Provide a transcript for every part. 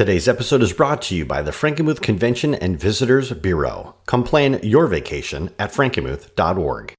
Today's episode is brought to you by the Frankenmuth Convention and Visitors Bureau. Come plan your vacation at frankenmuth.org.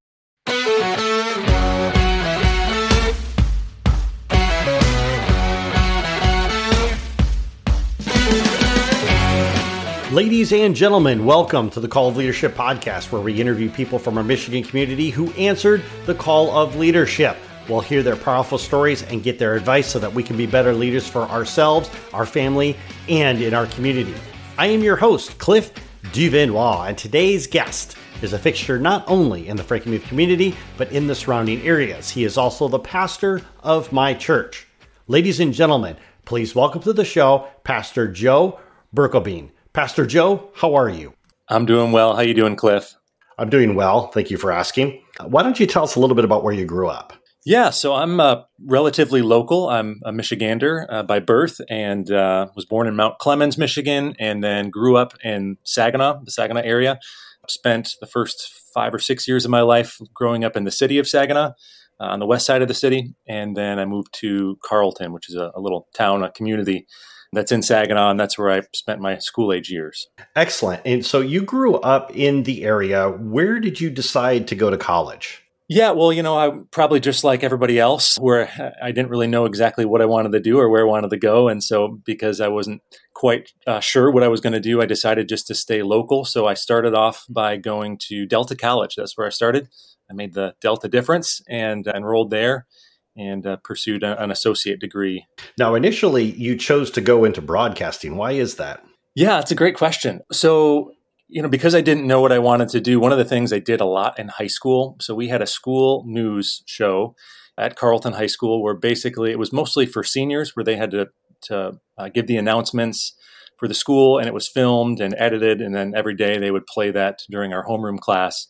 Ladies and gentlemen, welcome to the Call of Leadership podcast, where we interview people from our Michigan community who answered the call of leadership. We'll hear their powerful stories and get their advice so that we can be better leaders for ourselves, our family, and in our community. I am your host, Cliff Duvernois, and today's guest is a fixture not only in the Frankenmuth community, but in the surrounding areas. He is also the pastor of my church. Ladies and gentlemen, please welcome to the show Pastor Joe Berkobien. Pastor Joe, how are you? I'm doing well. How you doing, Cliff? I'm doing well. Thank you for asking. Uh, why don't you tell us a little bit about where you grew up? Yeah, so I'm uh, relatively local. I'm a Michigander uh, by birth and uh, was born in Mount Clemens, Michigan, and then grew up in Saginaw, the Saginaw area. Spent the first five or six years of my life growing up in the city of Saginaw uh, on the west side of the city. And then I moved to Carrollton, which is a, a little town, a community that's in Saginaw, and that's where I spent my school age years. Excellent. And so you grew up in the area. Where did you decide to go to college? Yeah, well, you know, I probably just like everybody else, where I didn't really know exactly what I wanted to do or where I wanted to go, and so because I wasn't quite uh, sure what I was going to do, I decided just to stay local. So I started off by going to Delta College. That's where I started. I made the Delta difference and enrolled there and uh, pursued a, an associate degree. Now, initially, you chose to go into broadcasting. Why is that? Yeah, it's a great question. So, you know, because I didn't know what I wanted to do, one of the things I did a lot in high school. So, we had a school news show at Carrollton High School where basically it was mostly for seniors, where they had to, to uh, give the announcements for the school, and it was filmed and edited. And then every day they would play that during our homeroom class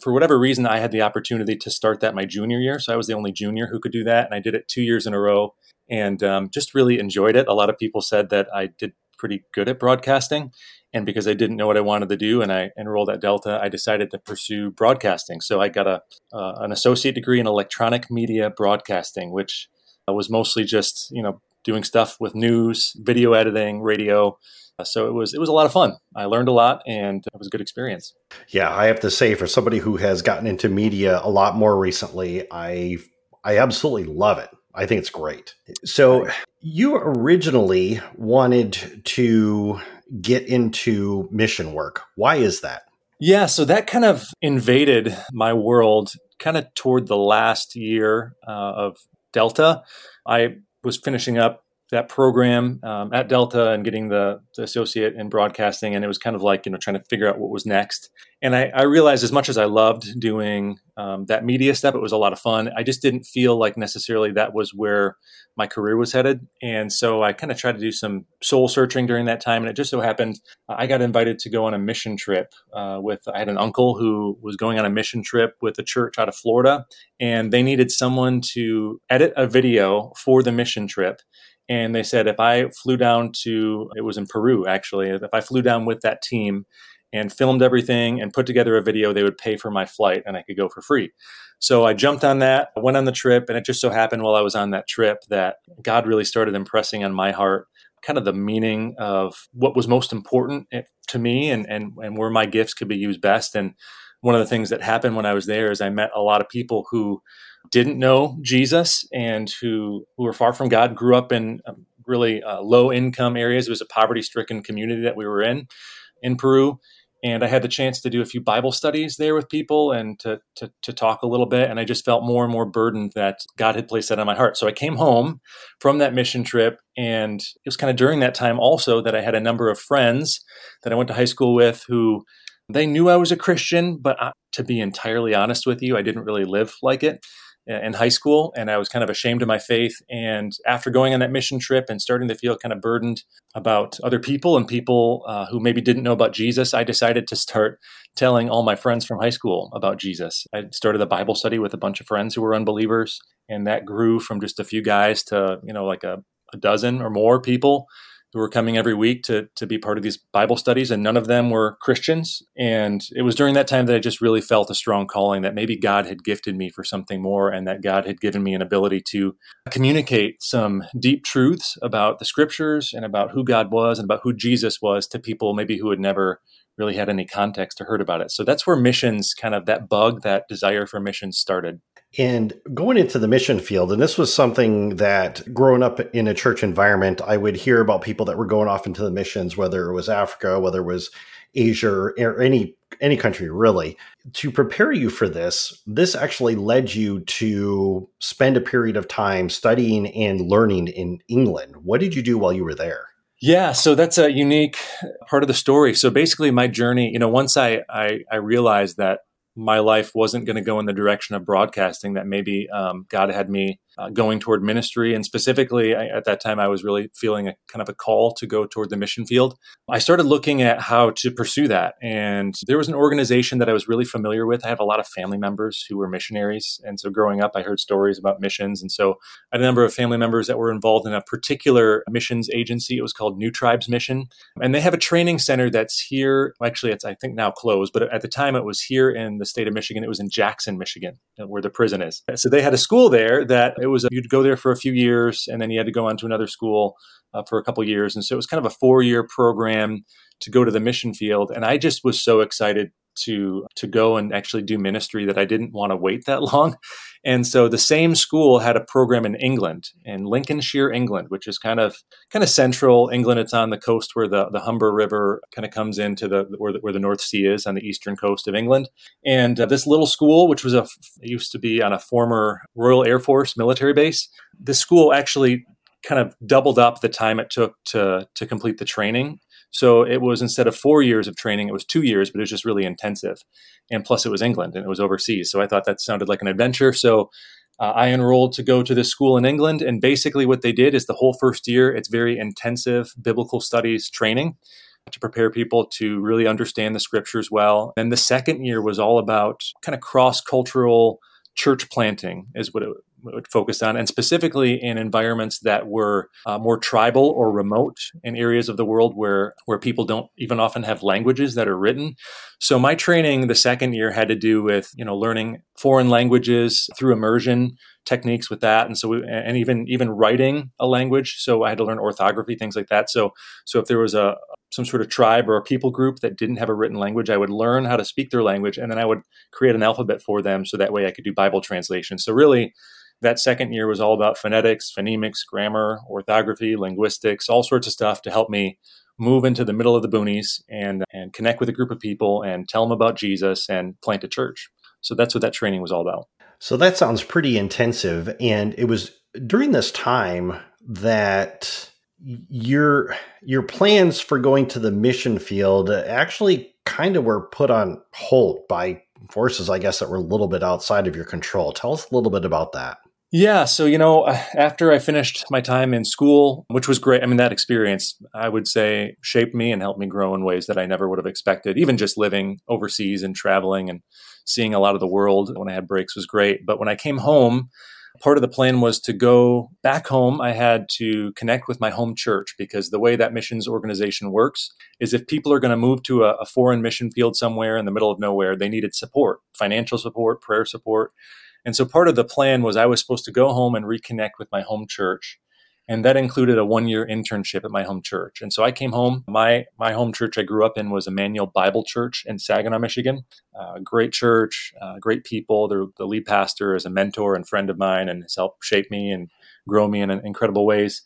for whatever reason, I had the opportunity to start that my junior year. So I was the only junior who could do that. And I did it two years in a row and um, just really enjoyed it. A lot of people said that I did pretty good at broadcasting. And because I didn't know what I wanted to do and I enrolled at Delta, I decided to pursue broadcasting. So I got a, uh, an associate degree in electronic media broadcasting, which was mostly just, you know, doing stuff with news, video editing, radio, so it was it was a lot of fun. I learned a lot, and it was a good experience. Yeah, I have to say, for somebody who has gotten into media a lot more recently, I I absolutely love it. I think it's great. So you originally wanted to get into mission work. Why is that? Yeah, so that kind of invaded my world kind of toward the last year uh, of Delta. I was finishing up that program um, at Delta and getting the, the, associate in broadcasting. And it was kind of like, you know, trying to figure out what was next. And I, I realized as much as I loved doing um, that media stuff, it was a lot of fun. I just didn't feel like necessarily that was where my career was headed. And so I kind of tried to do some soul searching during that time. And it just so happened I got invited to go on a mission trip uh, with, I had an uncle who was going on a mission trip with a church out of Florida. And they needed someone to edit a video for the mission trip and they said if I flew down to, it was in Peru actually, if I flew down with that team and filmed everything and put together a video, they would pay for my flight and I could go for free. So I jumped on that, I went on the trip, and it just so happened while I was on that trip that God really started impressing on my heart kind of the meaning of what was most important eh, to me and, and, and where my gifts could be used best. And one of the things that happened when I was there is I met a lot of people who didn't know Jesus and who, who were far from God, grew up in um, really uh, low income areas. It was a poverty stricken community that we were in in Peru. And I had the chance to do a few Bible studies there with people and to, to, to talk a little bit. And I just felt more and more burdened that God had placed that on my heart. So I came home from that mission trip. And it was kind of during that time also that I had a number of friends that I went to high school with who they knew I was a Christian, but uh, to be entirely honest with you, I didn't really live like it in high school and I was kind of ashamed of my faith. And after going on that mission trip and starting to feel kind of burdened about other people and people uh, who maybe didn't know about Jesus, I decided to start telling all my friends from high school about Jesus. I started a Bible study with a bunch of friends who were unbelievers, and that grew from just a few guys to, you know, like a, a dozen or more people. Who were coming every week to, to be part of these Bible studies, and none of them were Christians. And it was during that time that I just really felt a strong calling that maybe God had gifted me for something more, and that God had given me an ability to communicate some deep truths about the scriptures and about who God was and about who Jesus was to people maybe who had never really had any context or heard about it. So that's where missions kind of that bug, that desire for missions started. And going into the mission field, and this was something that growing up in a church environment, I would hear about people that were going off into the missions, whether it was Africa, whether it was Asia, or any any country really. To prepare you for this, this actually led you to spend a period of time studying and learning in England. What did you do while you were there? Yeah, so that's a unique part of the story. So basically, my journey, you know, once I I, I realized that my life wasn't going to go in the direction of broadcasting that maybe um, god had me uh, going toward ministry. And specifically I, at that time i was really feeling a kind of a call to go toward the mission field. I started looking at how to pursue that. And there was an organization that i was really familiar with. I have a lot of family members who were missionaries. And so growing up i heard stories about missions. And so i had a number of family members that were involved in a particular missions agency. It was called new tribes mission. And they have a training center that's here. Actually it's i think now closed. But at the time it was here in the state of michigan. It was in jackson michigan where the prison is. So they had a school there that it was a, you'd go there for a few years and then you had to go on to another school uh, for a couple years and so it was kind of a four year program to go to the mission field and i just was so excited to to go and actually do ministry that I didn't want to wait that long. And so the same school had a program in England, in Lincolnshire, England, which is kind of kind of central England. It's on the coast where the, the Humber River kind of comes into the where, the where the North Sea is on the eastern coast of England. And uh, this little school, which was a used to be on a former Royal Air Force military base, this school actually kind of doubled up the time it took to to complete the training so it was instead of four years of training, it was two years, but it was just really intensive. And plus, it was England and it was overseas. So I thought that sounded like an adventure. So uh, I enrolled to go to this school in England. And basically, what they did is the whole first year, it's very intensive biblical studies training to prepare people to really understand the scriptures well. And the second year was all about kind of cross cultural church planting, is what it focused on, and specifically in environments that were uh, more tribal or remote in areas of the world where where people don't even often have languages that are written. So my training the second year had to do with you know learning foreign languages through immersion techniques with that, and so we, and even even writing a language. So I had to learn orthography, things like that. So so if there was a some sort of tribe or a people group that didn't have a written language, I would learn how to speak their language, and then I would create an alphabet for them, so that way I could do Bible translation. So really that second year was all about phonetics, phonemics, grammar, orthography, linguistics, all sorts of stuff to help me move into the middle of the boonies and and connect with a group of people and tell them about Jesus and plant a church. So that's what that training was all about. So that sounds pretty intensive and it was during this time that your your plans for going to the mission field actually kind of were put on hold by forces I guess that were a little bit outside of your control. Tell us a little bit about that. Yeah. So, you know, after I finished my time in school, which was great, I mean, that experience, I would say, shaped me and helped me grow in ways that I never would have expected. Even just living overseas and traveling and seeing a lot of the world when I had breaks was great. But when I came home, part of the plan was to go back home. I had to connect with my home church because the way that missions organization works is if people are going to move to a, a foreign mission field somewhere in the middle of nowhere, they needed support, financial support, prayer support. And so part of the plan was I was supposed to go home and reconnect with my home church. And that included a one year internship at my home church. And so I came home. My, my home church I grew up in was Emmanuel Bible Church in Saginaw, Michigan. Uh, great church, uh, great people. The, the lead pastor is a mentor and friend of mine and has helped shape me and grow me in incredible ways.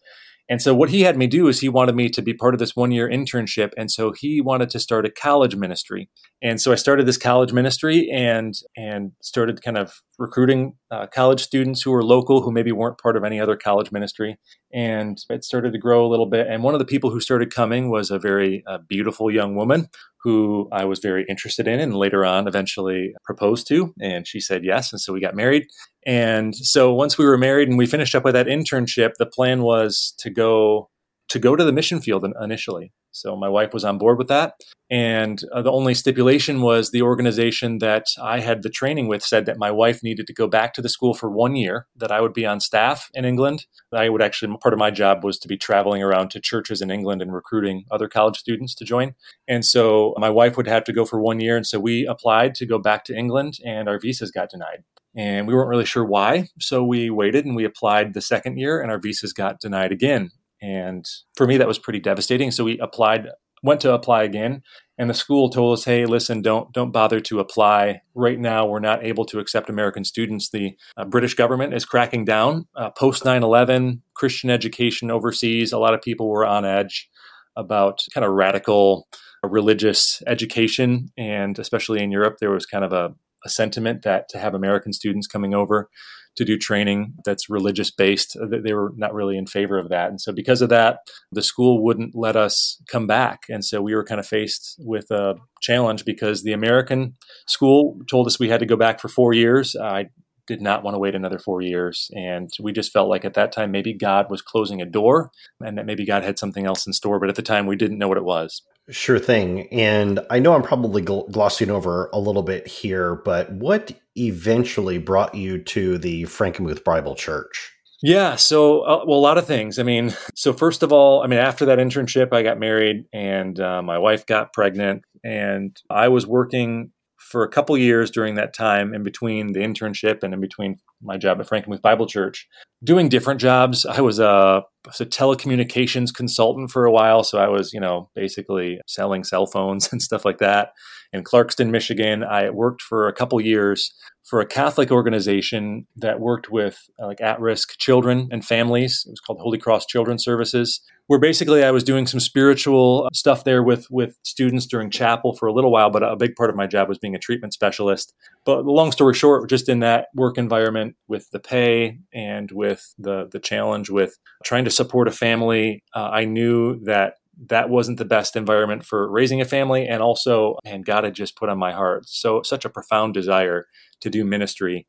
And so what he had me do is he wanted me to be part of this one year internship. And so he wanted to start a college ministry. And so I started this college ministry and and started kind of recruiting uh, college students who were local who maybe weren't part of any other college ministry. And it started to grow a little bit. And one of the people who started coming was a very uh, beautiful young woman who I was very interested in and later on eventually proposed to. And she said yes. And so we got married. And so once we were married and we finished up with that internship, the plan was to go to go to the mission field initially. So my wife was on board with that. And uh, the only stipulation was the organization that I had the training with said that my wife needed to go back to the school for one year, that I would be on staff in England. I would actually, part of my job was to be traveling around to churches in England and recruiting other college students to join. And so my wife would have to go for one year. And so we applied to go back to England and our visas got denied and we weren't really sure why. So we waited and we applied the second year, and our visas got denied again. And for me, that was pretty devastating. So we applied, went to apply again, and the school told us, "Hey, listen, don't don't bother to apply right now. We're not able to accept American students. The uh, British government is cracking down. Uh, Post 9/11, Christian education overseas. A lot of people were on edge about kind of radical religious education, and especially in Europe, there was kind of a, a sentiment that to have American students coming over to do training that's religious based. Uh, they were not really in favor of that. And so, because of that, the school wouldn't let us come back. And so, we were kind of faced with a challenge because the American school told us we had to go back for four years. I did not want to wait another four years. And we just felt like at that time, maybe God was closing a door and that maybe God had something else in store. But at the time, we didn't know what it was. Sure thing. And I know I'm probably glossing over a little bit here, but what eventually brought you to the Frankenmuth Bible Church? Yeah, so uh, well, a lot of things. I mean, so first of all, I mean, after that internship, I got married, and uh, my wife got pregnant, and I was working for a couple years during that time in between the internship and in between my job at Frankenmuth Bible Church, doing different jobs. I was a, a, telecommunications consultant for a while, so I was, you know, basically selling cell phones and stuff like that. In Clarkston, Michigan, I worked for a couple years for a Catholic organization that worked with uh, like at-risk children and families. It was called Holy Cross Children's Services where basically I was doing some spiritual stuff there with with students during chapel for a little while, but a big part of my job was being a treatment specialist. But long story short, just in that work environment with the pay and with the the challenge with trying to support a family, uh, I knew that that wasn't the best environment for raising a family and also and god had just put on my heart so such a profound desire to do ministry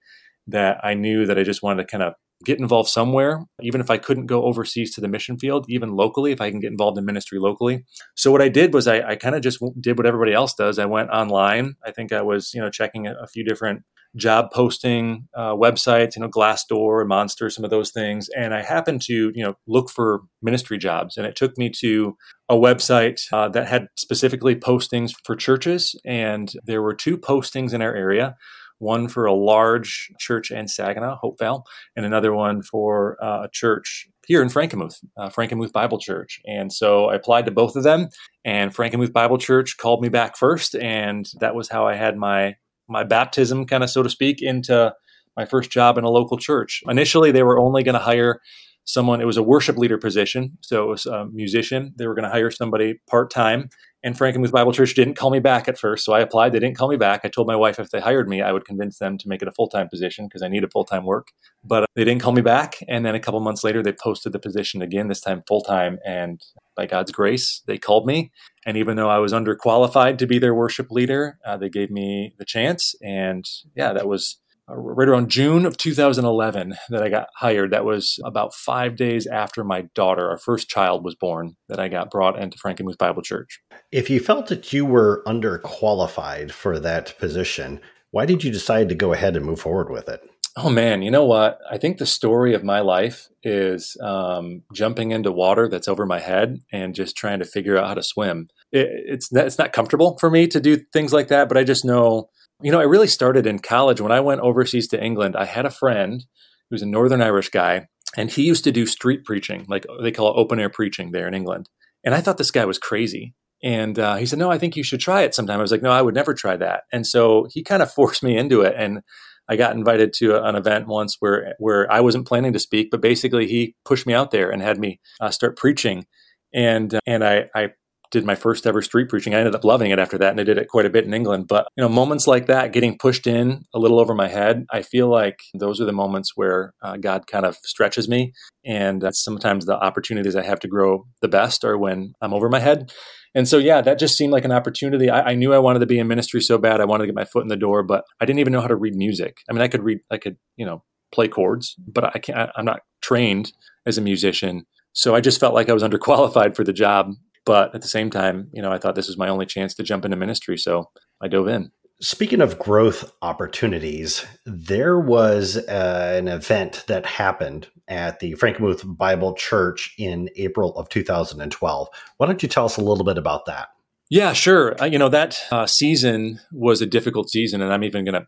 that i knew that i just wanted to kind of get involved somewhere, even if I couldn't go overseas to the mission field, even locally, if I can get involved in ministry locally. So what I did was I, I kind of just did what everybody else does. I went online. I think I was, you know, checking a, a few different job posting uh, websites, you know, Glassdoor Monster, some of those things. And I happened to, you know, look for ministry jobs. And it took me to a website uh, that had specifically postings for churches. And there were two postings in our area one for a large church in Saginaw, Hopevale, and another one for uh, a church here in Frankenmuth, uh, Frankenmuth Bible Church. And so I applied to both of them, and Frankenmuth Bible Church called me back first, and that was how I had my my baptism, kind of so to speak, into my first job in a local church. Initially, they were only going to hire someone, it was a worship leader position. So it was a musician. They were going to hire somebody part time. And Frankenmuth Bible Church didn't call me back at first. So I applied. They didn't call me back. I told my wife if they hired me, I would convince them to make it a full time position because I needed full time work. But they didn't call me back. And then a couple months later, they posted the position again, this time full time. And by God's grace, they called me. And even though I was underqualified to be their worship leader, uh, they gave me the chance. And yeah, that was uh, right around June of 2011 that I got hired. That was about five days after my daughter, our first child, was born, that I got brought into Frankenmuth Bible Church. If you felt that you were underqualified for that position, why did you decide to go ahead and move forward with it? Oh man, you know what? I think the story of my life is um, jumping into water that's over my head and just trying to figure out how to swim. It, it's it's not comfortable for me to do things like that, but I just know you know, I really started in college when I went overseas to England. I had a friend who's a Northern Irish guy, and he used to do street preaching, like they call it open air preaching there in England. And I thought this guy was crazy. And uh, he said, No, I think you should try it sometime. I was like, No, I would never try that. And so he kind of forced me into it. And I got invited to an event once where where I wasn't planning to speak, but basically he pushed me out there and had me uh, start preaching. And uh, and I, I did my first ever street preaching. I ended up loving it after that, and I did it quite a bit in England. But you know, moments like that, getting pushed in a little over my head, I feel like those are the moments where uh, God kind of stretches me, and that's sometimes the opportunities I have to grow the best are when I'm over my head. And so, yeah, that just seemed like an opportunity. I, I knew I wanted to be in ministry so bad. I wanted to get my foot in the door, but I didn't even know how to read music. I mean, I could read, I could, you know, play chords, but I can't. I'm not trained as a musician. So I just felt like I was underqualified for the job. But at the same time, you know, I thought this was my only chance to jump into ministry. So I dove in. Speaking of growth opportunities, there was uh, an event that happened at the Frankenmuth Bible Church in April of 2012. Why don't you tell us a little bit about that? Yeah, sure. Uh, you know, that uh, season was a difficult season, and I'm even going to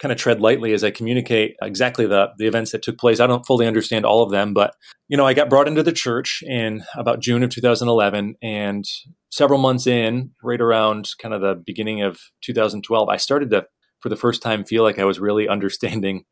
kind of tread lightly as I communicate exactly the the events that took place. I don't fully understand all of them, but you know, I got brought into the church in about June of 2011, and several months in, right around kind of the beginning of 2012, I started to, for the first time, feel like I was really understanding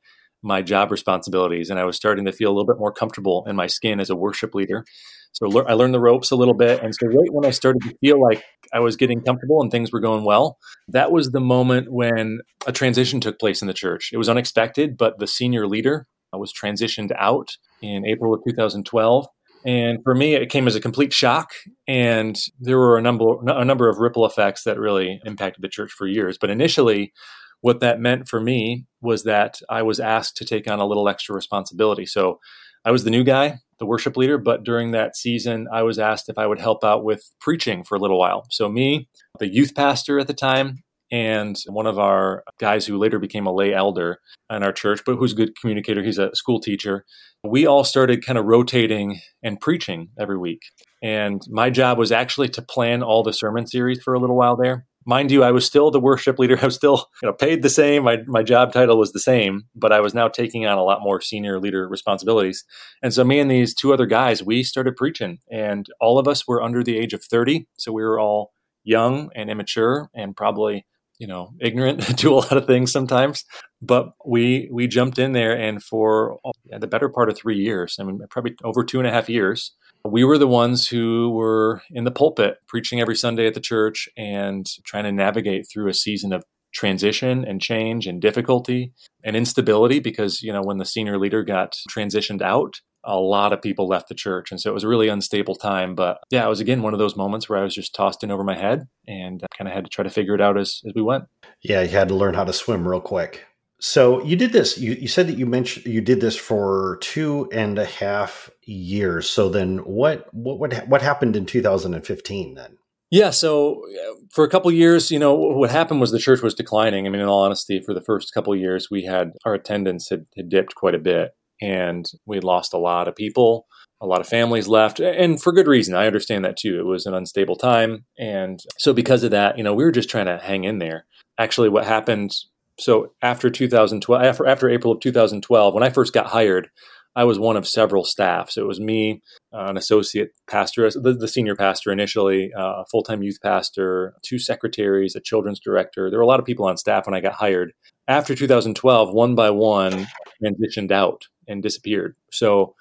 my job responsibilities, and I was starting to feel a little bit more comfortable in my skin as a worship leader. So I learned the ropes a little bit. And so, right when I started to feel like I was getting comfortable and things were going well, that was the moment when a transition took place in the church. It was unexpected, but the senior leader uh, was transitioned out in April of 2012. And for me, it came as a complete shock. And there were a number, a number of ripple effects that really impacted the church for years. But initially, what that meant for me was that I was asked to take on a little extra responsibility. So I was the new guy the worship leader, but during that season, I was asked if I would help out with preaching for a little while. So, me, the youth pastor at the time, and one of our guys who later became a lay elder in our church, but who's a good communicator, he's a school teacher. We all started kind of rotating and preaching every week. And my job was actually to plan all the sermon series for a little while there mind you, I was still the worship leader. I was still you know, paid the same. My, my job title was the same, but I was now taking on a lot more senior leader responsibilities. And so me and these two other guys, we started preaching and all of us were under the age of 30. So we were all young and immature and probably, you know, ignorant to a lot of things sometimes. But we, we jumped in there and for the better part of three years, I mean, probably over two and a half years, we were the ones who were in the pulpit preaching every Sunday at the church and trying to navigate through a season of transition and change and difficulty and instability because you know when the senior leader got transitioned out a lot of people left the church and so it was a really unstable time but yeah it was again one of those moments where i was just tossed in over my head and uh, kind of had to try to figure it out as, as we went yeah you had to learn how to swim real quick so you did this. You, you said that you mentioned you did this for two and a half years. So then, what what what what happened in 2015 then? Yeah, so uh, for a couple years, you know, what happened was the church was declining. I mean, in all honesty, for the first couple years, we had our attendance had, had dipped quite a bit, and we lost a lot of people. A lot of families left, and for good reason. I understand that too. It was an unstable time, and so because of that, you know, we were just trying to hang in there. Actually, what happened so after 2012, after, after April of 2012, when I first got hired, I was one of several staff. So it was me, uh, an associate pastor, the, the senior pastor initially, uh, a full time youth pastor, two secretaries, a children's director. There were a lot of people on staff when I got hired. After 2012, one by one transitioned out and disappeared. So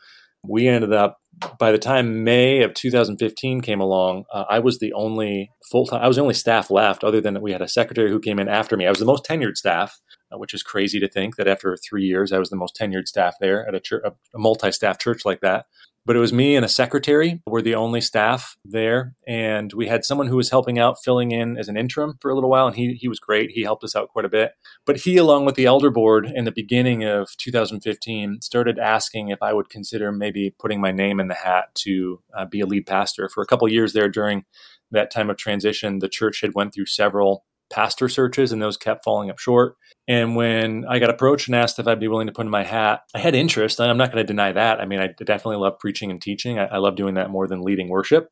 we ended up by the time May of 2015 came along, uh, I was the only full time. I was the only staff left, other than that we had a secretary who came in after me. I was the most tenured staff, uh, which is crazy to think that after three years, I was the most tenured staff there at a, a multi-staff church like that but it was me and a secretary. Were the only staff there. And we had someone who was helping out filling in as an interim for a little while and he, he was great. He helped us out quite a bit. But he along with the elder board in the beginning of 2015 started asking if i would consider maybe putting my name in the hat to uh, be a lead pastor. For a couple years there during that time of transition the church had went through several pastor searches and those kept falling up short. And when I got approached and asked if I'd be willing to put in my hat, I had interest. I'm not going to deny that. I mean, I definitely love preaching and teaching. I, I love doing that more than leading worship.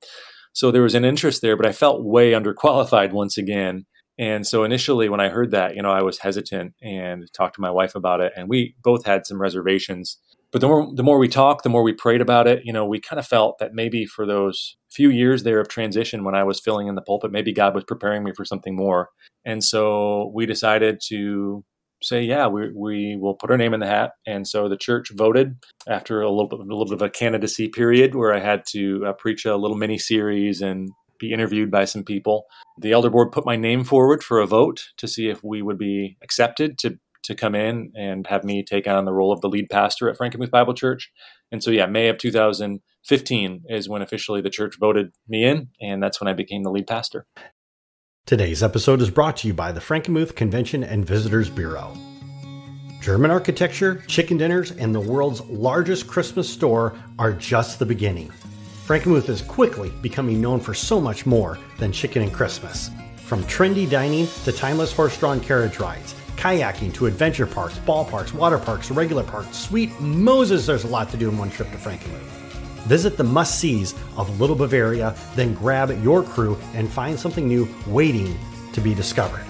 So there was an interest there, but I felt way underqualified once again. And so initially, when I heard that, you know, I was hesitant and talked to my wife about it. And we both had some reservations but the more the more we talked, the more we prayed about it. You know, we kind of felt that maybe for those few years there of transition when I was filling in the pulpit, maybe God was preparing me for something more. And so we decided to say, yeah, we, we will put our name in the hat. And so the church voted after a little bit, a little bit of a candidacy period where I had to uh, preach a little mini series and be interviewed by some people. The elder board put my name forward for a vote to see if we would be accepted to to come in and have me take on the role of the lead pastor at Frankenmuth Bible Church. And so, yeah, May of 2015 is when officially the church voted me in, and that's when I became the lead pastor. Today's episode is brought to you by the Frankenmuth Convention and Visitors Bureau. German architecture, chicken dinners, and the world's largest Christmas store are just the beginning. Frankenmuth is quickly becoming known for so much more than chicken and Christmas. From trendy dining to timeless horse drawn carriage rides, kayaking to adventure parks, ballparks, water parks, regular parks, sweet Moses, there's a lot to do in one trip to Frankenmuth. Visit the must sees of Little Bavaria, then grab your crew and find something new waiting to be discovered.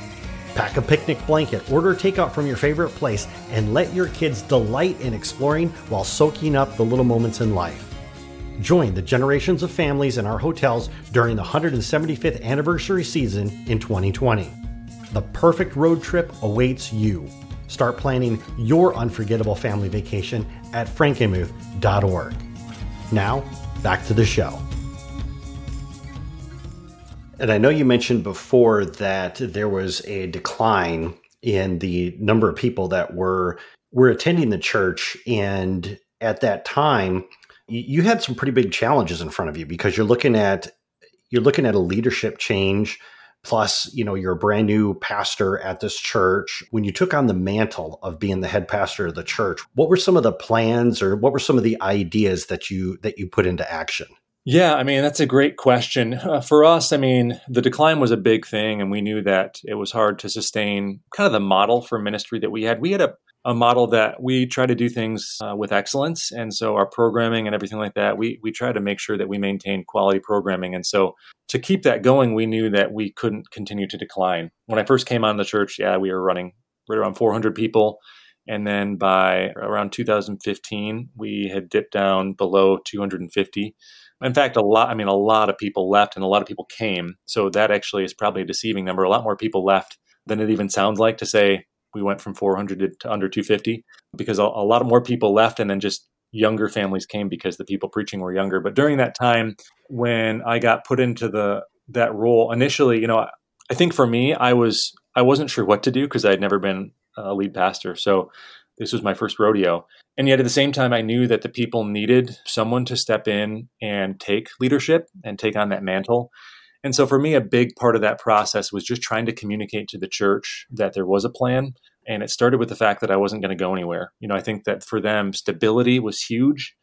Pack a picnic blanket, order takeout from your favorite place, and let your kids delight in exploring while soaking up the little moments in life. Join the generations of families in our hotels during the 175th anniversary season in 2020. The perfect road trip awaits you. Start planning your unforgettable family vacation at frankenmuth.org. Now, back to the show. And I know you mentioned before that there was a decline in the number of people that were were attending the church and at that time you had some pretty big challenges in front of you because you're looking at you're looking at a leadership change plus you know you're a brand new pastor at this church. When you took on the mantle of being the head pastor of the church what were some of the plans or what were some of the ideas that you that you put into action? Yeah i mean that's a great question. Uh, for us i mean the decline was a big thing and we knew that it was hard to sustain kind of the model for ministry that we had. We had a a model that we try to do things uh, with excellence. And so our programming and everything like that, we, we try to make sure that we maintain quality programming. And so to keep that going, we knew that we couldn't continue to decline. When I first came on the church, yeah, we were running right around 400 people. And then by around 2015, we had dipped down below 250. In fact, a lot, I mean, a lot of people left and a lot of people came. So that actually is probably a deceiving number. A lot more people left than it even sounds like to say we went from 400 to under 250 because a, a lot of more people left and then just younger families came because the people preaching were younger. But during that time when i got put into the that role initially you know i think for me i was i wasn't sure what to do because i had never been a lead pastor. So this was my first rodeo. And yet at the same time i knew that the people needed someone to step in and take leadership and take on that mantle and so for me, a big part of that process was just trying to communicate to the church that there was a plan. And it started with the fact that I wasn't going to go anywhere. You know, I think that for them, stability was huge.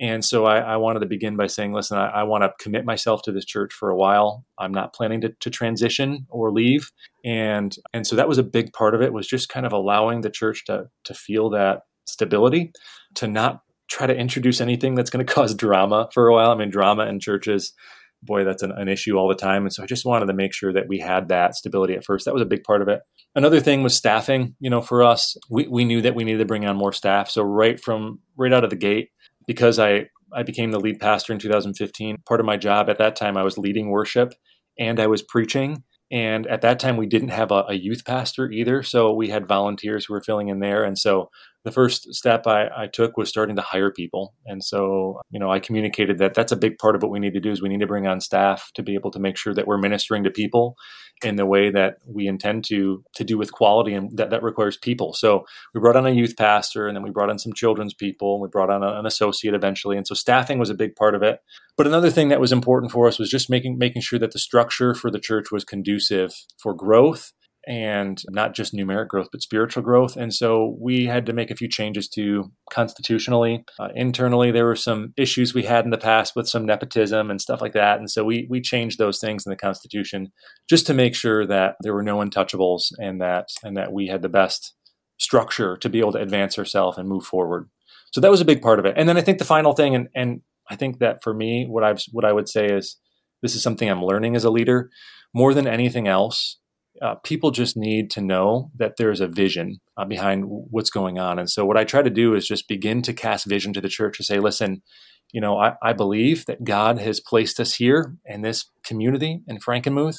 And so I, I wanted to begin by saying, listen, I, I, want to commit myself to this church for a while. I'm not planning to, to transition or leave. And and so that was a big part of it was just kind of allowing the church to to feel that stability, to not try to introduce anything that's going to cause drama for a while. I mean, drama in churches boy, that's an, an, issue all the time. And so I just wanted to make sure that we had that stability at first. That was a big part of it. Another thing was staffing. You know, for us, we, we knew that we needed to bring on more staff. So right from right out of the gate, because I I became the lead pastor in 2015. Part of my job at that time, I was leading worship and I was preaching. And at that time, we didn't have a, a youth pastor either. So we had volunteers who were filling in there. And so the first step I, I, took was starting to hire people. And so, you know, I communicated that that's a big part of what we need to do is we need to bring on staff to be able to make sure that we're ministering to people in the way that we intend to to do with quality and that, that requires people. So we brought on a youth pastor and then we brought on some children's people and we brought on a, an associate eventually. And so staffing was a big part of it. But another thing that was important for us was just making making sure that the structure for the church was conducive for growth and not just numeric growth, but spiritual growth. And so we had to make a few changes to constitutionally. Uh, internally, there were some issues we had in the past with some nepotism and stuff like that. And so we, we changed those things in the Constitution just to make sure that there were no untouchables and that, and that we had the best structure to be able to advance ourselves and move forward. So that was a big part of it. And then I think the final thing, and, and I think that for me, what I've, what I would say is this is something I'm learning as a leader more than anything else uh, people just need to know that there's a vision uh, behind what's going on. And so, what I try to do is just begin to cast vision to the church to say, listen, you know, I, I believe that God has placed us here in this community in Frankenmuth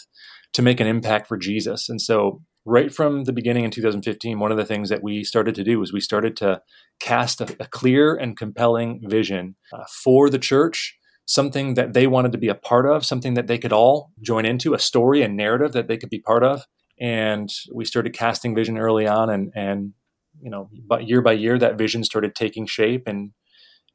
to make an impact for Jesus. And so, right from the beginning in 2015, one of the things that we started to do was we started to cast a, a clear and compelling vision uh, for the church something that they wanted to be a part of, something that they could all join into, a story, a narrative that they could be part of. And we started casting vision early on, and and you know, but year by year, that vision started taking shape and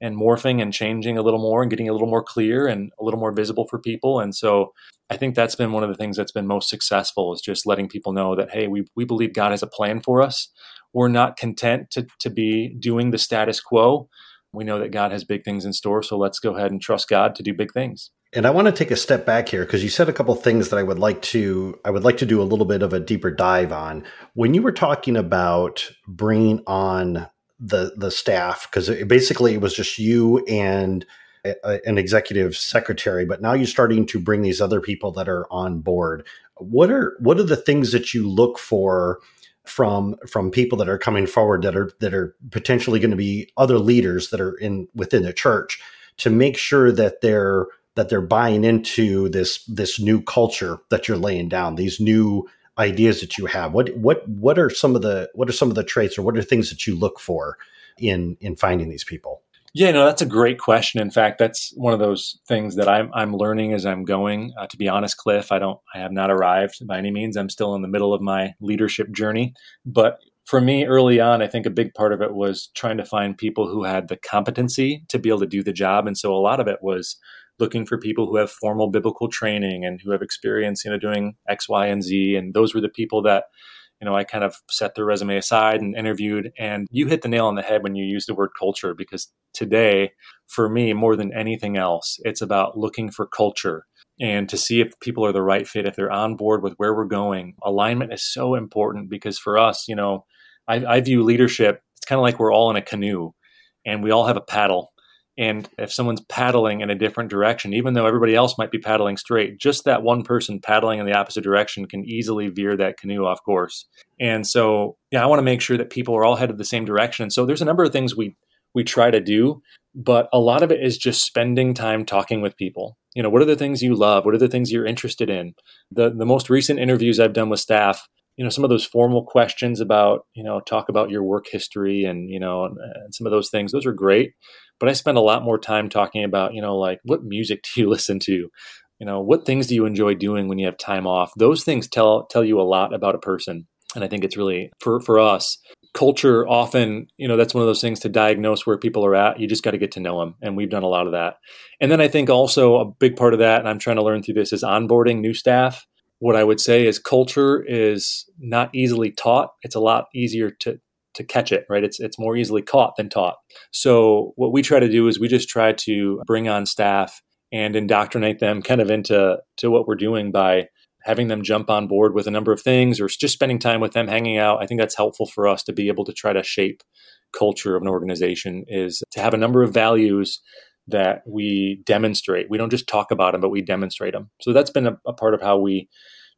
and morphing and changing a little more and getting a little more clear and a little more visible for people. And so I think that's been one of the things that's been most successful is just letting people know that, hey, we, we believe God has a plan for us. We're not content to, to be doing the status quo we know that God has big things in store. So let's go ahead and trust God to do big things. And I want to take a step back here because you said a couple things that I would like to I would like to do a little bit of a deeper dive on. When you were talking about bringing on the the staff because basically it was just you and a, an executive secretary, but now you're starting to bring these other people that are on board. What are what are the things that you look for from from people that are coming forward that are that are potentially going to be other leaders that are in within the church to make sure that they're that they're buying into this this new culture that you're laying down these new ideas that you have. What what what are some of the what are some of the traits or what are things that you look for in in finding these people yeah, no, that's a great question. In fact, that's one of those things that I'm I'm learning as I'm going. Uh, to be honest, Cliff, I don't I have not arrived by any means. I'm still in the middle of my leadership journey, but for me early on, I think a big part of it was trying to find people who had the competency to be able to do the job, and so a lot of it was looking for people who have formal biblical training and who have experience, you know, doing X, Y, and Z, and those were the people that you know, I kind of set their resume aside and interviewed. And you hit the nail on the head when you use the word culture, because today, for me, more than anything else, it's about looking for culture and to see if people are the right fit, if they're on board with where we're going. Alignment is so important because for us, you know, I, I view leadership, it's kind of like we're all in a canoe and we all have a paddle and if someone's paddling in a different direction, even though everybody else might be paddling straight, just that one person paddling in the opposite direction can easily veer that canoe off course. And so, yeah, I want to make sure that people are all headed the same direction. So there's a number of things we we try to do, but a lot of it is just spending time talking with people. You know, what are the things you love? What are the things you're interested in? The the most recent interviews I've done with staff, you know, some of those formal questions about, you know, talk about your work history and, you know, and, and some of those things, those are great but I spend a lot more time talking about, you know, like what music do you listen to? You know, what things do you enjoy doing when you have time off? Those things tell tell you a lot about a person. And I think it's really for for us, culture often, you know, that's one of those things to diagnose where people are at. You just got to get to know them. And we've done a lot of that. And then I think also a big part of that, and I'm trying to learn through this, is onboarding new staff. What I would say is culture is not easily taught. It's a lot easier to to catch it, right? It's it's more easily caught than taught. So what we try to do is we just try to bring on staff and indoctrinate them kind of into to what we're doing by having them jump on board with a number of things or just spending time with them hanging out. I think that's helpful for us to be able to try to shape culture of an organization is to have a number of values that we demonstrate. We don't just talk about them, but we demonstrate them. So that's been a, a part of how we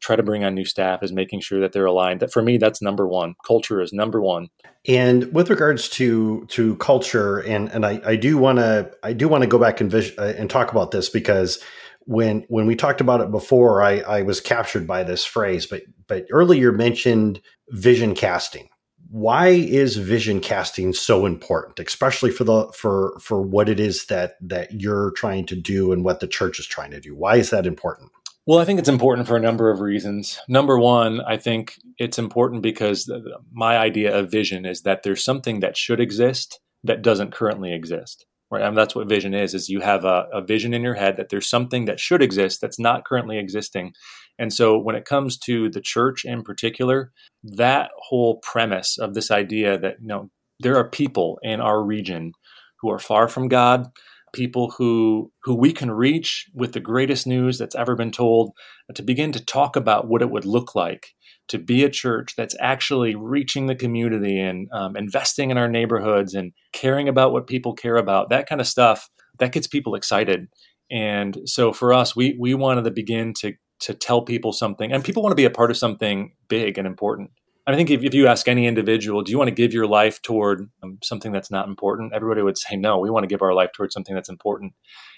try to bring on new staff is making sure that they're aligned. That for me, that's number one. Culture is number one. And with regards to to culture, and and I, I do want to I do want to go back and vis- uh, and talk about this because when when we talked about it before, I I was captured by this phrase. But but earlier mentioned vision casting. Why is vision casting so important, especially for the for for what it is that that you're trying to do and what the church is trying to do? Why is that important? Well, I think it's important for a number of reasons. Number one, I think it's important because my idea of vision is that there's something that should exist that doesn't currently exist. Right? I mean, that's what vision is: is you have a, a vision in your head that there's something that should exist that's not currently existing. And so, when it comes to the church in particular, that whole premise of this idea that you know there are people in our region who are far from God, people who who we can reach with the greatest news that's ever been told to begin to talk about what it would look like to be a church that's actually reaching the community and um, investing in our neighborhoods and caring about what people care about that kind of stuff that gets people excited. And so for us we we wanted to begin to to tell people something and people want to be a part of something big and important I think if, if you ask any individual, do you want to give your life toward um, something that's not important? Everybody would say, no, we want to give our life towards something that's important.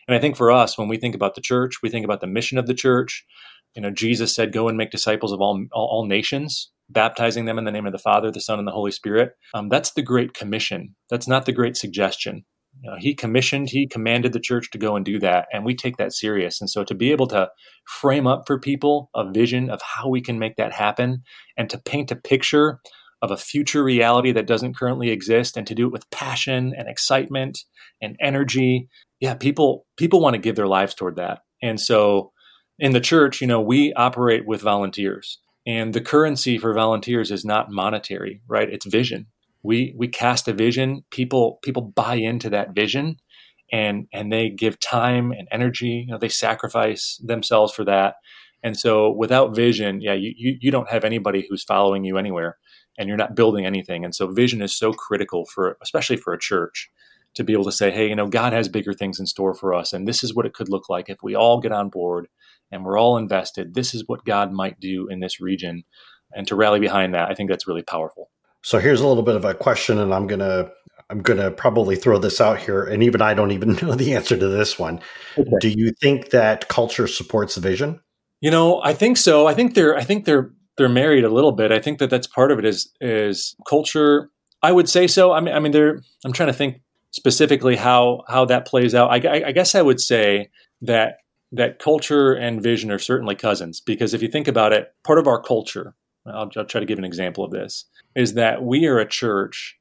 And I think for us, when we think about the church, we think about the mission of the church. You know, Jesus said, go and make disciples of all, all, all nations, baptizing them in the name of the Father, the Son, and the Holy Spirit. Um, that's the great commission. That's not the great suggestion. Know, he commissioned, he commanded the church to go and do that, and we take that serious. And so to be able to frame up for people a vision of how we can make that happen and to paint a picture of a future reality that doesn't currently exist and to do it with passion and excitement and energy. Yeah, people people want to give their lives toward that. And so in the church, you know, we operate with volunteers. And the currency for volunteers is not monetary, right? It's vision we we cast a vision. People people buy into that vision and and they give time and energy you know they sacrifice themselves for that. And so without vision yeah you, you you don't have anybody who's following you anywhere and you're not building anything. And so vision is so critical for especially for a church to be able to say hey you know god has bigger things in store for us and this is what it could look like if we all get on board and we're all invested. This is what god might do in this region. And to rally behind that i think that's really powerful so here's a little bit of a question, and I'm gonna I'm gonna probably throw this out here, and even I don't even know the answer to this one. Okay. Do you think that culture supports the vision? You know, I think so. I think they're I think they're they're married a little bit. I think that that's part of it is is culture. I would say so. I mean, I mean, they're. I'm trying to think specifically how how that plays out. I, I, I guess I would say that that culture and vision are certainly cousins because if you think about it, part of our culture I'll, I'll try to give an example of this, is that we are a church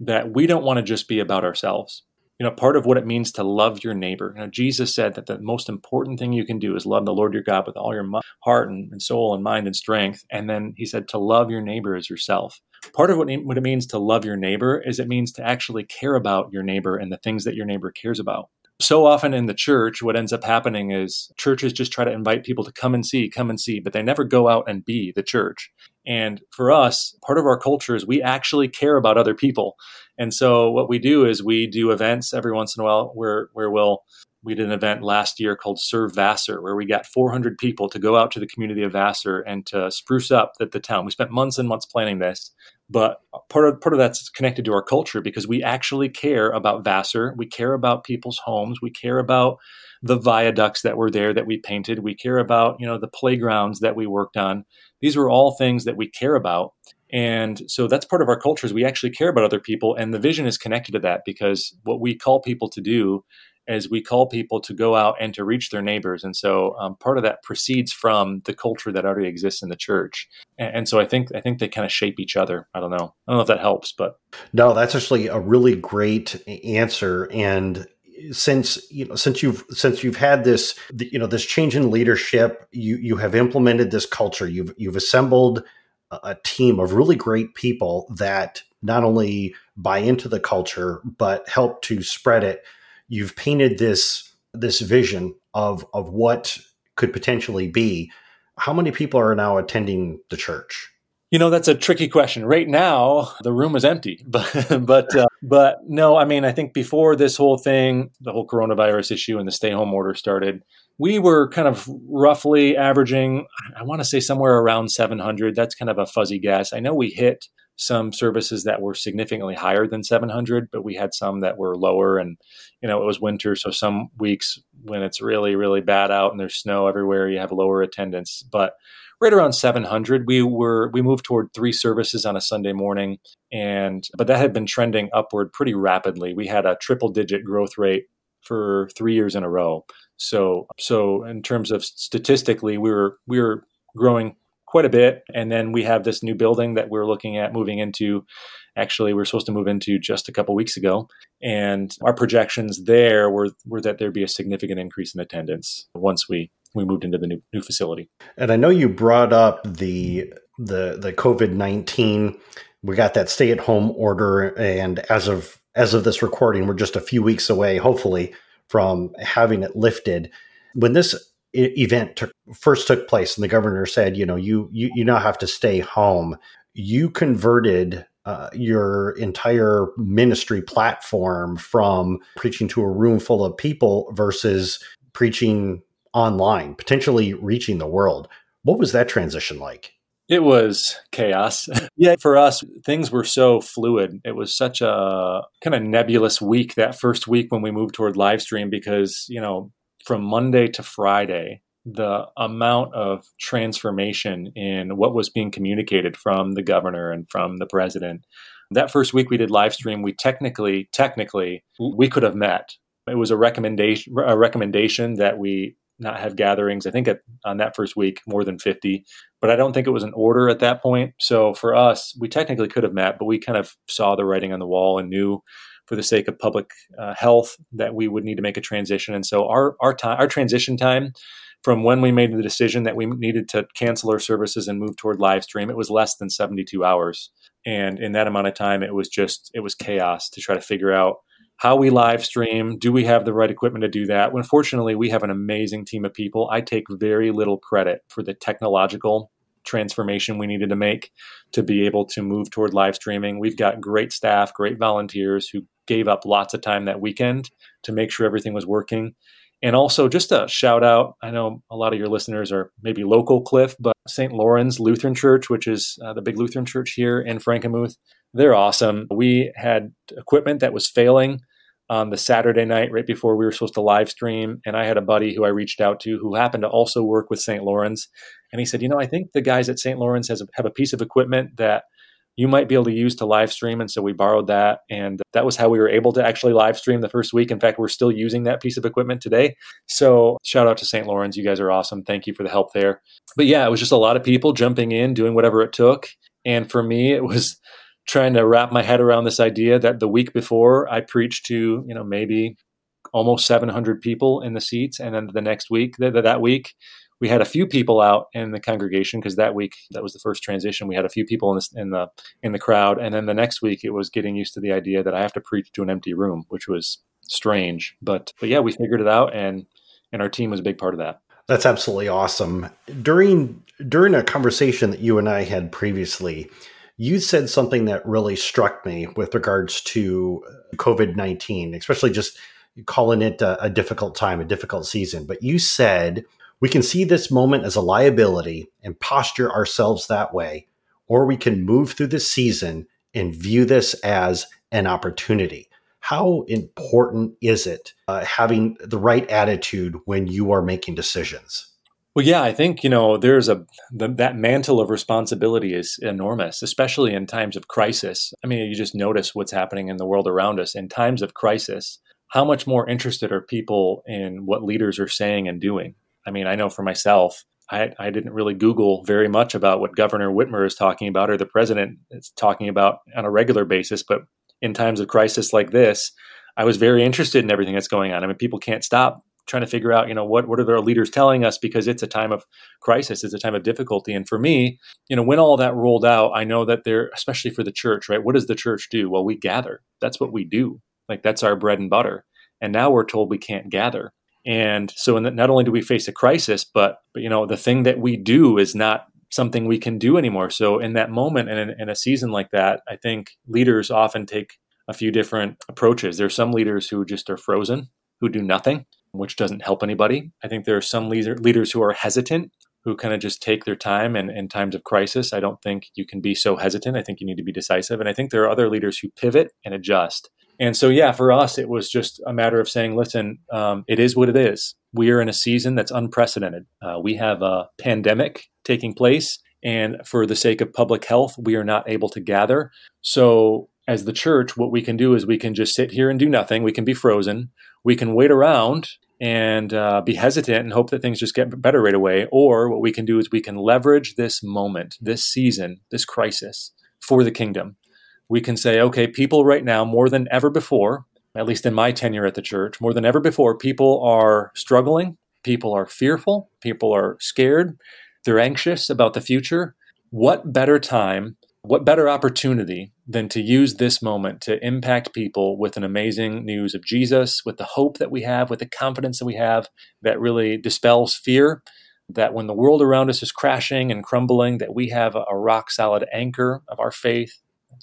that we don't want to just be about ourselves. You know, part of what it means to love your neighbor. You know, Jesus said that the most important thing you can do is love the Lord your God with all your heart and, and soul and mind and strength. And then he said to love your neighbor as yourself. Part of what, what it means to love your neighbor is it means to actually care about your neighbor and the things that your neighbor cares about so often in the church, what ends up happening is churches just try to invite people to come and see, come and see, but they never go out and be the church. And for us, part of our culture is we actually care about other people. And so what we do is we do events every once in a while where where we'll we did an event last year called Serve Vassar, where we got 400 people to go out to the community of Vassar and to spruce up the, the town. We spent months and months planning this, but part of part of that's connected to our culture because we actually care about Vassar. We care about people's homes. We care about the viaducts that were there that we painted. We care about you know the playgrounds that we worked on. These were all things that we care about, and so that's part of our culture is we actually care about other people, and the vision is connected to that because what we call people to do as we call people to go out and to reach their neighbors. And so um, part of that proceeds from the culture that already exists in the church. And, and, so I think I think they kind of shape each other. I don't know. I don't know if that helps, but no, that's actually a really great answer. And since you know since you've since you've had this you know this change in leadership, you you have implemented this culture. You've you've assembled a, a team of really great people that not only buy into the culture but help to spread it you've painted this this vision of of what could potentially be. How many people are now attending the church? You know, that's a tricky question. Right now, the room is empty, but but uh, but no, I mean, I think before this whole thing, the whole coronavirus issue and the stay home order started, we were kind of roughly averaging, I want to say somewhere around 700. That's kind of a fuzzy guess. I know we hit some services that were significantly higher than 700, but we had some that were lower. And, you know, it was winter. So some weeks when it's really, really bad out and there's snow everywhere, you have lower attendance. But right around 700, we were, we moved toward three services on a Sunday morning. And, but that had been trending upward pretty rapidly. We had a triple digit growth rate for three years in a row. So, so in terms of statistically, we were, we were growing quite a bit. And then we have this new building that we're looking at moving into. Actually, we are supposed to move into just a couple weeks ago. And our projections there were, were that there'd be a significant increase in attendance once we, we moved into the new, new facility. And I know you brought up the the the COVID nineteen. We got that stay at home order, and as of as of this recording, we're just a few weeks away, hopefully, from having it lifted. When this event took, first took place and the governor said, you know, you you, you now have to stay home, you converted uh, your entire ministry platform from preaching to a room full of people versus preaching online, potentially reaching the world. What was that transition like? It was chaos. yeah, for us, things were so fluid. It was such a kind of nebulous week that first week when we moved toward live stream because, you know, from Monday to Friday, the amount of transformation in what was being communicated from the governor and from the president. That first week we did live stream, we technically, technically, we could have met. It was a recommendation, a recommendation that we not have gatherings. I think at, on that first week, more than 50, but I don't think it was an order at that point. So for us, we technically could have met, but we kind of saw the writing on the wall and knew for the sake of public uh, health that we would need to make a transition. And so our our time, our transition time from when we made the decision that we needed to cancel our services and move toward live stream, it was less than 72 hours. And in that amount of time, it was just, it was chaos to try to figure out how we live stream. Do we have the right equipment to do that? When fortunately, we have an amazing team of people. I take very little credit for the technological transformation we needed to make to be able to move toward live streaming. We've got great staff, great volunteers who gave up lots of time that weekend to make sure everything was working. And also, just a shout out I know a lot of your listeners are maybe local Cliff, but St. Lorenz Lutheran Church, which is uh, the big Lutheran church here in Frankenmuth, they're awesome. We had equipment that was failing on the Saturday night right before we were supposed to live stream. And I had a buddy who I reached out to who happened to also work with St. Lorenz. And he said, You know, I think the guys at St. Lorenz has have a piece of equipment that you might be able to use to live stream. And so we borrowed that. And that was how we were able to actually live stream the first week. In fact, we're still using that piece of equipment today. So shout out to St. Lorenz. You guys are awesome. Thank you for the help there. But yeah, it was just a lot of people jumping in, doing whatever it took. And for me, it was trying to wrap my head around this idea that the week before I preached to, you know, maybe almost 700 people in the seats. And then the next week, that, that week, we had a few people out in the congregation because that week that was the first transition. We had a few people in, the, in the in the crowd, and then the next week it was getting used to the idea that I have to preach to an empty room, which was strange. But but yeah, we figured it out, and and our team was a big part of that. That's absolutely awesome. During during a conversation that you and I had previously, you said something that really struck me with regards to COVID 19, especially just calling it a, a, difficult time, a difficult season. But you said we can see this moment as a liability and posture ourselves that way, or we can move through this season and view this as an opportunity. How important is it uh, having the right attitude when you are making decisions? Well, yeah, I think you know there's a the, that mantle of responsibility is enormous, especially in times of crisis. I mean, you just notice what's happening in the world around us in times of crisis. How much more interested are people in what leaders are saying and doing? I mean, I know for myself, I, I didn't really Google very much about what Governor Whitmer is talking about or the president is talking about on a regular basis, but in times of crisis like this, I was very interested in everything that's going on. I mean, people can't stop trying to figure out, you know, what what are their leaders telling us because it's a time of crisis, it's a time of difficulty. And for me, you know, when all that rolled out, I know that there, especially for the church, right? What does the church do? Well, we gather. That's what we do. Like that's our bread and butter. And now we're told we can't gather. And so, not only do we face a crisis, but but you know, the thing that we do is not something we can do anymore. So, in that moment and in, in a season like that, I think leaders often take a few different approaches. There's some leaders who just are frozen, who do nothing which doesn't help anybody. I think there are some leader, leaders who are hesitant, who kind of just take their time. And in times of crisis, I don't think you can be so hesitant. I think you need to be decisive. And I think there are other leaders who pivot and adjust. And so, yeah, for us, it was just a matter of saying, listen, um, it is what it is. We are in a season that's unprecedented. Uh, we have a pandemic taking place. And for the sake of public health, we are not able to gather. So, as the church, what we can do is we can just sit here and do nothing. We can be frozen. We can wait around and uh, be hesitant and hope that things just get better right away. Or what we can do is we can leverage this moment, this season, this crisis for the kingdom. We can say, okay, people right now, more than ever before, at least in my tenure at the church, more than ever before, people are struggling, people are fearful, people are scared, they're anxious about the future. What better time what better opportunity than to use this moment to impact people with an amazing news of Jesus, with the hope that we have, with the confidence that we have that really dispels fear, that when the world around us is crashing and crumbling, that we have a, rock solid anchor of our faith,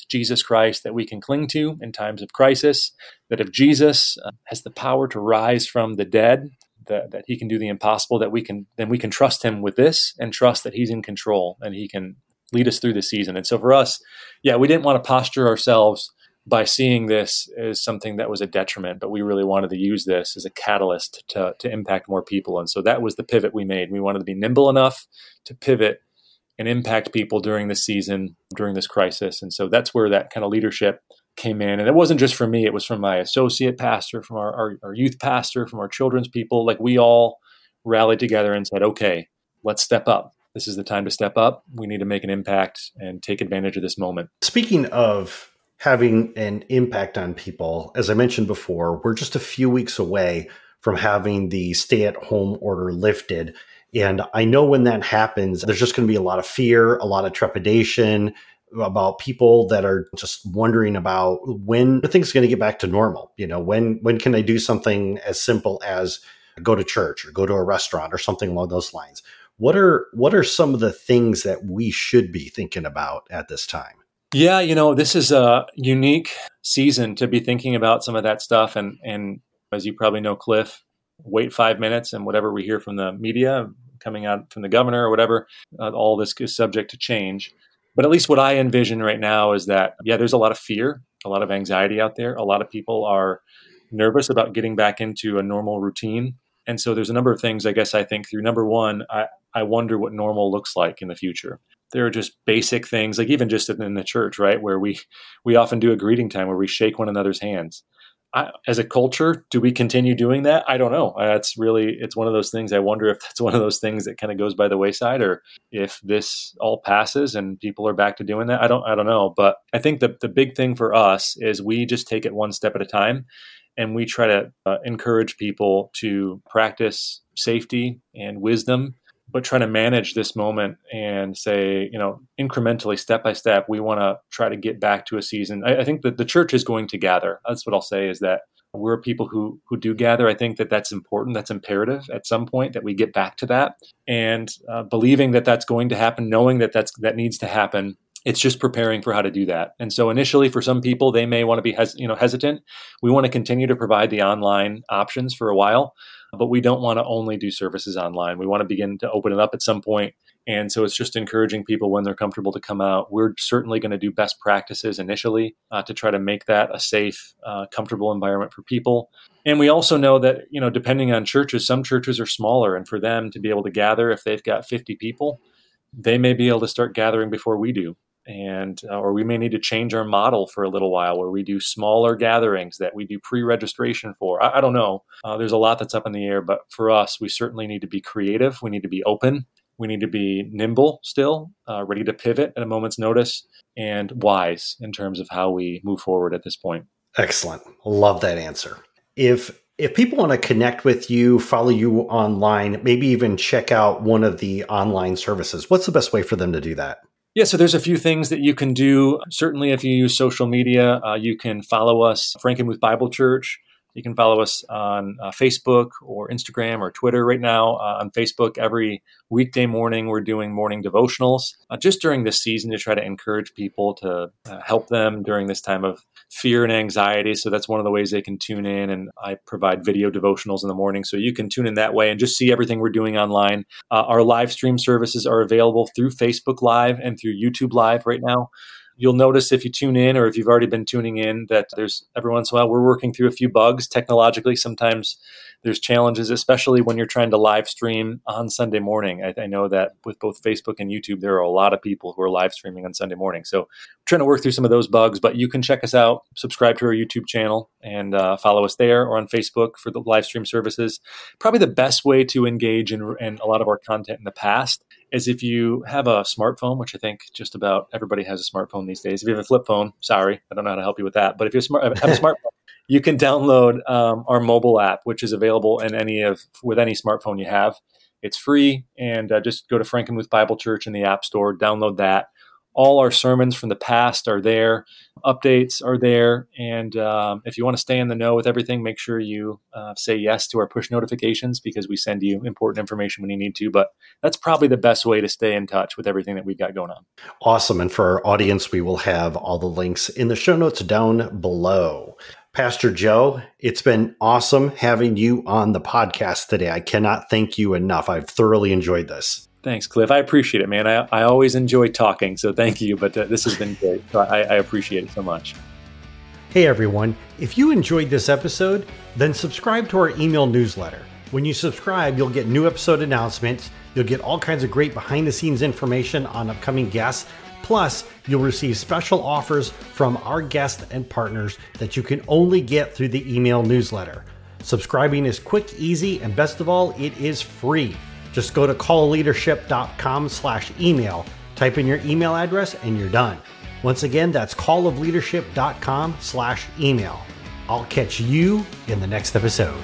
Jesus Christ, that we can cling to in times of crisis, that if Jesus uh, has the power to rise from the dead, that, that he can do the impossible, that we can then we can trust him with this and trust that he's in control and he can lead us through the season. And so for us, yeah, we didn't want to posture ourselves by seeing this as something that was a detriment, but we really wanted to use this as a catalyst to, to impact more people. And so that was the pivot we made. We wanted to be nimble enough to pivot and impact people during this season, during this crisis. And so that's where that kind of leadership came in. And it wasn't just from me, it was from my associate pastor, from our, our, our youth pastor, from our children's people. Like we all rallied together and said, okay, let's step up this is the time to step up. We need to make an impact and take advantage of this moment. Speaking of having an impact on people, as I mentioned before, we're just a few weeks away from having the stay at home order lifted. And I know when that happens, there's just going to be a lot of fear, a lot of trepidation. about people that are just wondering about when things going to get back to normal. You know, when when can I do something as simple as go to church or go to a restaurant or something along those lines? What are what are some of the things that we should be thinking about at this time? Yeah, you know, this is a unique season to be thinking about some of that stuff and and as you probably know Cliff, wait 5 minutes and whatever we hear from the media coming out from the governor or whatever, uh, all this is subject to change. But at least what I envision right now is that, yeah, there's a lot of fear, a lot of anxiety out there. A lot of people are nervous about getting back into a normal routine. And so there's a number of things I guess I think through. Number one, I, I wonder what normal looks like in the future. There are just basic things, like even just in the church, right, where we we often do a greeting time where we shake one another's hands. I, as a culture, do we continue doing that? I don't know. That's really it's one of those things. I wonder if that's one of those things that kind of goes by the wayside, or if this all passes and people are back to doing that. I don't. I don't know. But I think that the big thing for us is we just take it one step at a time, and we try to uh, encourage people to practice safety and wisdom but trying to manage this moment and say, you know, incrementally, step by step, we want to try to get back to a season. I, I, think that the church is going to gather. That's what I'll say is that we're people who who do gather. I think that that's important. That's imperative at some point that we get back to that and uh, believing that that's going to happen, knowing that that's that needs to happen. It's just preparing for how to do that. And so initially, for some people, they may want to be hes- you know hesitant. We want to continue to provide the online options for a while but we don't want to only do services online. We want to begin to open it up at some point. And so it's just encouraging people when they're comfortable to come out. We're certainly going to do best practices initially uh, to try to make that a safe, uh, comfortable environment for people. And we also know that, you know, depending on churches, some churches are smaller. And for them to be able to gather, if they've got 50 people, they may be able to start gathering before we do and uh, or we may need to change our model for a little while where we do smaller gatherings that we do pre-registration for. I, I don't know. Uh, there's a lot that's up in the air but for us we certainly need to be creative. We need to be open. We need to be nimble still uh, ready to pivot at a moment's notice and wise in terms of how we move forward at this point. Excellent. Love that answer. If if people want to connect with you follow you online maybe even check out one of the online services what's the best way for them to do that yeah, so there's a few things that you can do. Certainly, if you use social media, uh, you can follow us, Frankenmuth Bible Church. You can follow us on uh, Facebook or Instagram or Twitter right now. Uh, on Facebook, every weekday morning, we're doing morning devotionals uh, just during this season to try to encourage people to uh, help them during this time of fear and anxiety. So that's one of the ways they can tune in. And I provide video devotionals in the morning. So you can tune in that way and just see everything we're doing online. Uh, our live stream services are available through Facebook Live and through YouTube Live right now you'll notice if you tune in or if you've already been tuning in that there's every once in a while we're working through a few bugs technologically. Sometimes there's challenges, especially when you're trying to live stream on Sunday morning. I, I, know that with both Facebook and YouTube, there are a lot of people who are live streaming on Sunday morning. So trying to work through some of those bugs, but you can check us out, subscribe to our YouTube channel, and uh, follow us there or on Facebook for the live stream services. Probably the best way to engage in, in a lot of our content in the past is if you have a smartphone, which I think just about everybody has a smartphone these days. If you have a flip phone, sorry, I don't know how to help you with that. But if you have a smartphone, you can download um, our mobile app, which is available in any of with any smartphone you have. It's free, and uh, just go to Frankenmuth Bible Church in the App Store, download that. All our sermons from the past are there, updates are there, and um, if you want to stay in the know with everything, make sure you uh, say yes to our push notifications because we send you important information when you need to. But that's probably the best way to stay in touch with everything that we've got going on. Awesome. And for our audience, we will have all the links in the show notes down below. Pastor Joe, it's been awesome having you on the podcast today. I cannot thank you enough. I've thoroughly enjoyed this. Thanks, Cliff. I appreciate it, man. I, I always enjoy talking, so thank you. But uh, this has been great. So I, I appreciate it so much. Hey, everyone. If you enjoyed this episode, then subscribe to our email newsletter. When you subscribe, you'll get new episode announcements. You'll get all kinds of great behind the scenes information on upcoming guests Plus, you'll receive special offers from our guests and partners that you can only get through the email newsletter. Subscribing is quick, easy, and best of all, it is free. Just go to callleadership.com slash email, type in your email address, and you're done. Once again, that's callofleadership.com slash email. I'll catch you in the next episode.